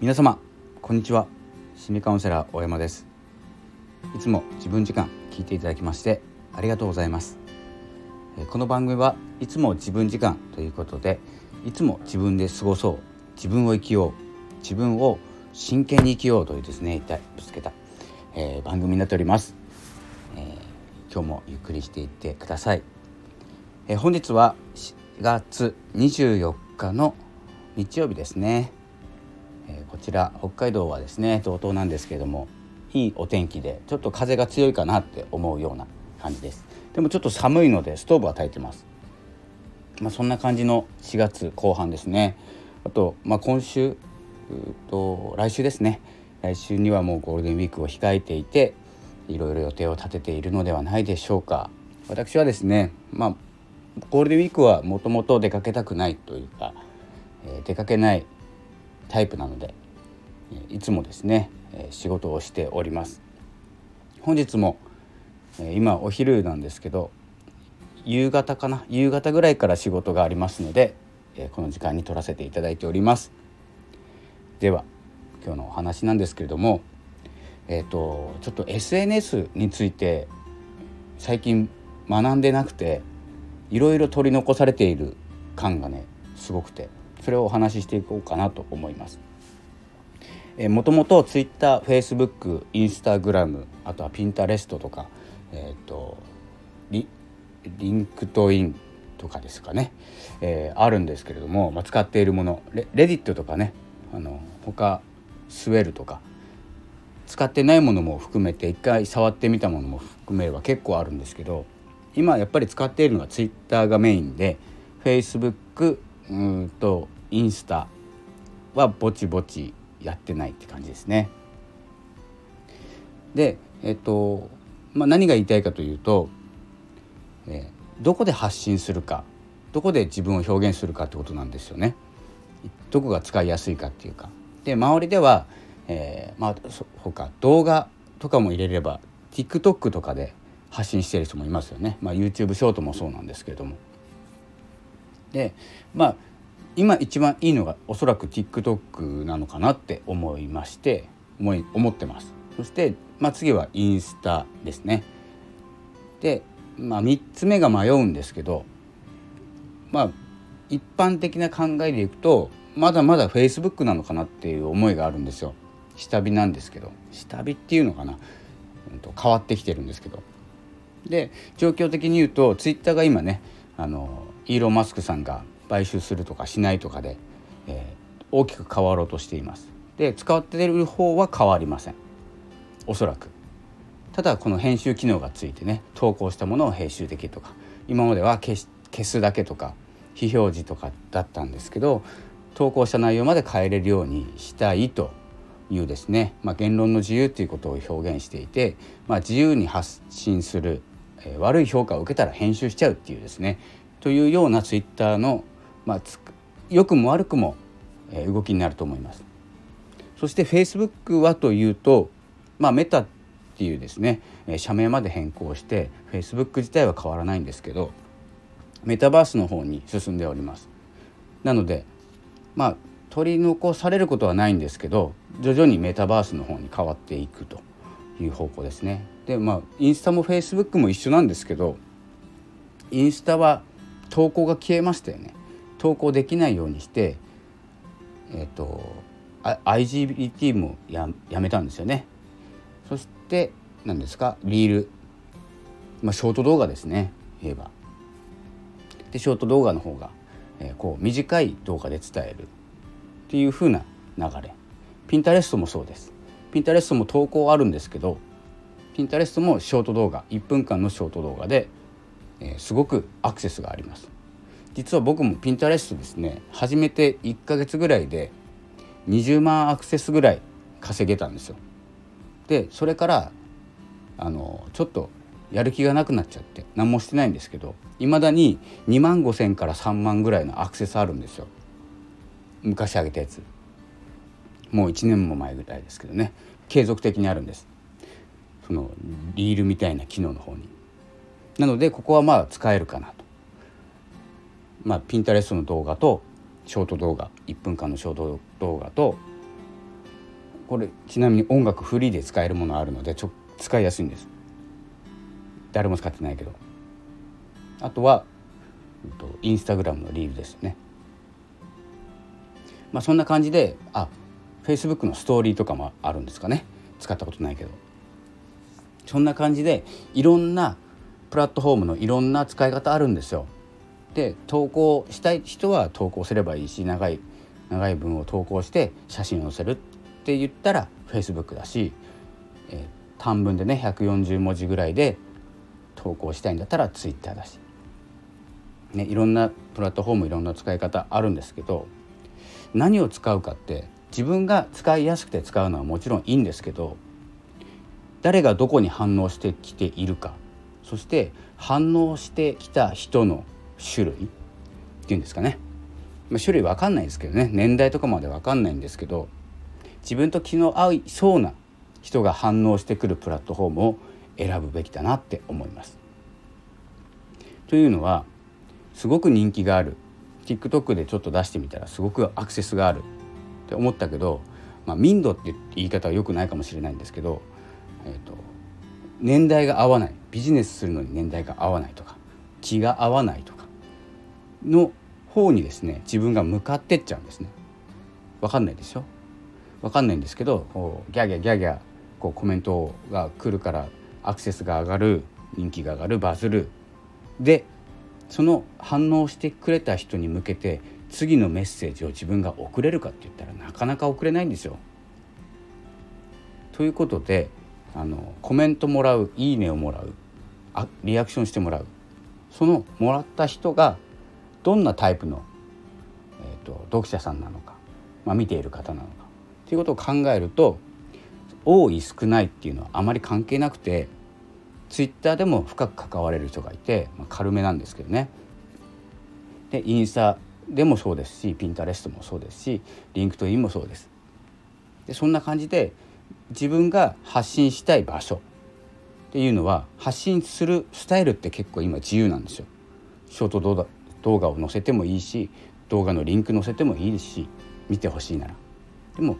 皆様こんにちは。心理カウンセラー大山です。いつも自分時間聞いていただきましてありがとうございます。この番組はいつも自分時間ということでいつも自分で過ごそう自分を生きよう自分を真剣に生きようというですね一体ぶつけた、えー、番組になっております、えー、今日もゆっくりしていってください、えー、本日は4月24日の日曜日ですね、こちら北海道はですね道東なんですけれどもいいお天気でちょっと風が強いかなって思うような感じです。でもちょっと寒いのでストーブは焚いてます。まあ、そんな感じの4月後半ですね。あと、まあ、今週と来週ですね。来週にはもうゴールデンウィークを控えていていろいろ予定を立てているのではないでしょうか。私はですねまあゴールデンウィークはもともと出かけたくないというか、えー、出かけないタイプなのでいつもですね仕事をしております本日も今お昼なんですけど夕方かな夕方ぐらいから仕事がありますのでこの時間に取らせていただいておりますでは今日のお話なんですけれどもえっ、ー、とちょっと SNS について最近学んでなくていろいろ取り残されている感がねすごくてそれをお話ししていこうかなと思います。えもともと Twitter、Facebook、Instagram あとは Pinterest とか、えーと、リリンクトインとかですかね、えー、あるんですけれども、まあ、使っているものレレディットとかねあの他スウェルとか使ってないものも含めて一回触ってみたものも含めれば結構あるんですけど今やっぱり使っているのはツイッターがメインでフェイスブックうんとインスタはぼちぼちやってないって感じですね。でえっとまあ、何が言いたいかというと、えー、どこで発信するかどこで自分を表現するかってことなんですよね。どこが使いやすいかっていうか。で周りでは、えー、まあ他動画とかも入れれば TikTok とかで発信してる人もいますよね、まあ、YouTube ショートもそうなんですけれども。でまあ今一番いいのがおそらく TikTok なのかなって思いまして思い思ってます。そして、まあ、次はインスタですね。で、まあ、3つ目が迷うんですけどまあ一般的な考えでいくとまだまだ Facebook なのかなっていう思いがあるんですよ。下火なんですけど下火っていうのかな、うん、と変わってきてるんですけどで状況的に言うとツイッターが今ねあのイーロン・マスクさんが買収するとかしないとかで、えー、大きく変わろうとしています。で使っている方は変わりませんおそらく。ただこの編集機能がついてね投稿したものを編集できるとか今までは消すだけとか非表示とかだったんですけど投稿した内容まで変えれるようにしたいというですね、まあ、言論の自由ということを表現していて、まあ、自由に発信する、えー、悪い評価を受けたら編集しちゃうっていうですねというようなツイッターの、まあ、良くも悪くも、動きになると思います。そしてフェイスブックはというと、まあ、メタっていうですね、社名まで変更してフェイスブック自体は変わらないんですけどメタバースの方に進んでおります。なのでまあ取り残されることはないんですけど徐々にメタバースの方に変わっていくという方向ですね。でまあインスタもフェイスブックも一緒なんですけどインスタは投稿が消えましたよね。投稿できないようにしてえっ、ー、と IGBT もややめたんですよね。そして何ですかリール、まあ、ショート動画ですね。言えば。でショート動画の方が、えー、こう短い動画で伝える。っていう風な流れ。ピンタレストもそうです。ピンタレストも投稿あるんですけどピンタレストもショート動画1分間のショート動画で、えー、すごくアクセスがあります。実は僕もピンタレストですね始めて1ヶ月ぐらいで20万アクセスぐらい稼げたんですよ。でそれからあのちょっとやる気がなくなっちゃって何もしてないんですけどいまだに2万5,000から3万ぐらいのアクセスあるんですよ。昔あげたやつ。もう1年も前ぐらいですけどね。継続的にあるんです。そのリールみたいな機能の方に。なのでここはまあ使えるかなまあピンタレストの動画とショート動画1分間のショート動画とこれちなみに音楽フリーで使えるものあるのでちょ使いやすいんです。誰も使ってないけど。あとはインスタグラムのリールですね。まあそんな感じであフェイスブックのストーリーとかもあるんですかね。使ったことないけど。そんな感じでいろんなプラットフォームのいろんな使い方あるんですよ。で投稿したい人は投稿すればいいし長い長い文を投稿して写真を載せるって言ったら Facebook だし、えー、短文でね140文字ぐらいで投稿したいんだったら Twitter だし、ね、いろんなプラットフォームいろんな使い方あるんですけど何を使うかって自分が使いやすくて使うのはもちろんいいんですけど誰がどこに反応してきているかそして反応してきた人の種類？っていうんですかね、まあ、種類分かんないですけどね。年代とかまで分かんないんですけど自分と気の合いそうな人が反応してくるプラットフォームを選ぶべきだなって思います。というのはすごく人気がある。TikTok でちょっと出してみたらすごくアクセスがあるって思ったけど、まあ、民度って言い方は良くないかもしれないんですけど、えーと、年代が合わない。ビジネスするのに年代が合わないとか気が合わないとかの方にですね自分が向かってっちゃうんですね。分かんないでしょ？分かんないんですけどギャーギャーギャーギャーこうコメントが来るからアクセスが上がる人気が上がるバズるでその反応してくれた人に向けて次のメッセージを自分が送れるかって言ったらなかなか送れないんですよ。ということであのコメントもらういいねをもらうあリアクションしてもらうそのもらった人がどんなタイプの、えーと、読者さんなのか、まあ、見ている方なのかということを考えると多い少ないっていうのはあまり関係なくてツイッターでも深く関われる人がいて、まあ、軽めなんですけどね。でインスタでもそうですしピンタレストもそうですしリンクトインもそうです。でそんな感じで自分が発信したい場所っていうのは発信するスタイルって結構今自由なんですよ。ショート動動画を載せてもいいし動画のリンク載せてもいいし見てほしいならでも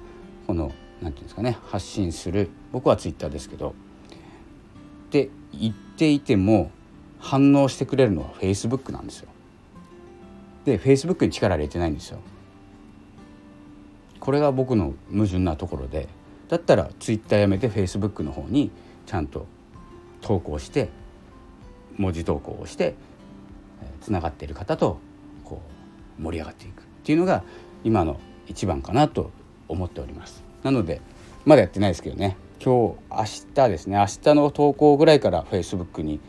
この何て言うんですかね発信する僕はツイッターですけどって言っていても反応してくれるのはフェイスブックなんですよ。でフェイスブックに力入れてないんですよ。これが僕の矛盾なところでだったらツイッターやめてフェイスブックの方にちゃんと投稿して文字投稿をしてつながっている方とこう盛り上がっていくっていうのが今の一番かなと思っております。なのでまだやってないですけどね。今日明日ですね。明日の投稿ぐらいから Facebook に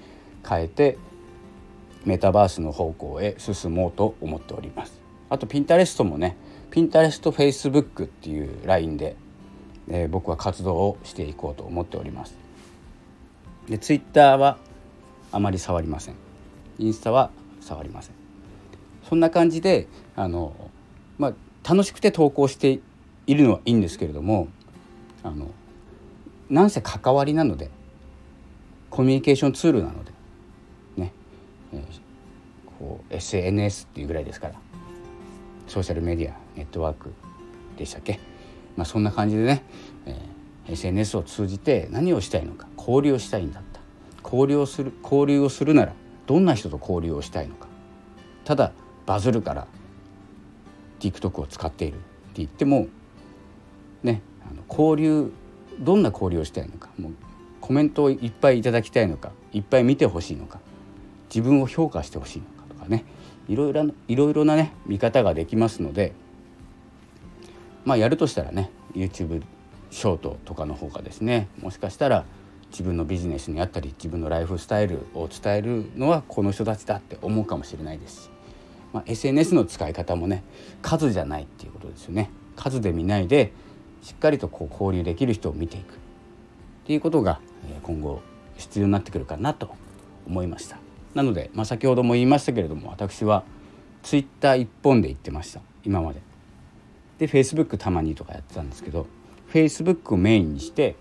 変えてメタバースの方向へ進もうと思っております。あとピンタレストもねピンタレストフェイスブックっていうラインで、えー、僕は活動をしていこうと思っております。でツイッターはあまり触りません。インスタは触りません。そんな感じであのまあ楽しくて投稿しているのはいいんですけれどもあのなんせ関わりなのでコミュニケーションツールなのでね、えー、こう SNS っていうぐらいですからソーシャルメディアネットワークでしたっけ、まあ、そんな感じでね、えー、SNS を通じて何をしたいのか交流をしたいんだった。交流をする交流をするならどんな人と交流をしたいのか。ただバズるから TikTok を使っているって言ってもねあの交流どんな交流をしたいのか。もうコメントをいっぱいいただきたいのかいっぱい見てほしいのか自分を評価してほしいのかとかね。いろいろいろいろなね見方ができますのでまあやるとしたらね YouTube ショートとかの方がですねもしかしたら自分のビジネスにあったり自分のライフスタイルを伝えるのはこの人たちだって思うかもしれないですし、まあ、SNS の使い方もね数じゃないっていうことですよね。数で見ないでしっかりとこう交流できる人を見ていく。っていうことが今後必要になってくるかなと思いました。なので、まあ、先ほども言いましたけれども私はツイッター一本で言ってました。今まで。でフェイスブックたまにとかやってたんですけどフェイスブックをメインにして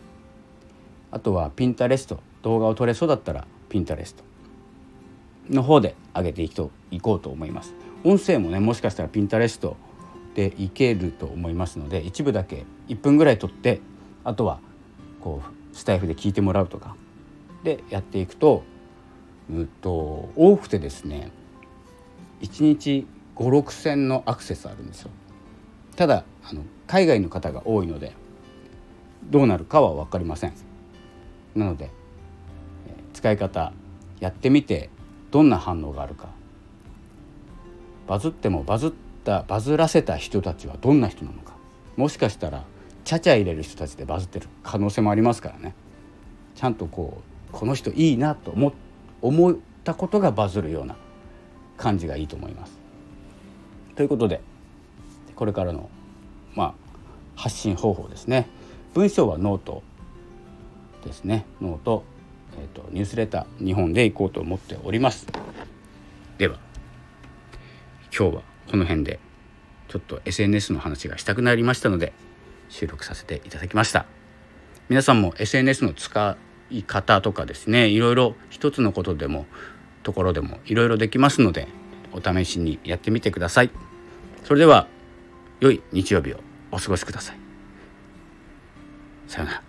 あとはピンタレスト動画を撮れそうだったらピンタレストの方で上げていくといこうと思います音声もねもしかしたらピンタレストっていけると思いますので一部だけ1分ぐらい撮ってあとはこうスタイフで聞いてもらうとかでやっていくと,、うんと、多くてですね1日5,6,000のアクセスあるんですよ。ただあの海外の方が多いのでどうなるかは分かりません。なので、使い方やってみてどんな反応があるか。バズってもバズったバズらせた人たちはどんな人なのか。もしかしたらちゃちゃ入れる人たちでバズってる可能性もありますからね。ちゃんとこうこの人いいなと思思ったことがバズるような感じがいいと思います。ということでこれからの、まあ、発信方法ですね。文章は note。ですね。 note、えーと、ニュースレター二本でいこうと思っております。では今日はこの辺でちょっと SNS の話がしたくなりましたので収録させていただきました。皆さんも SNS の使い方とかですねいろいろ一つのことでもところでもいろいろできますのでお試しにやってみてください。それでは良い日曜日をお過ごしください。さようなら。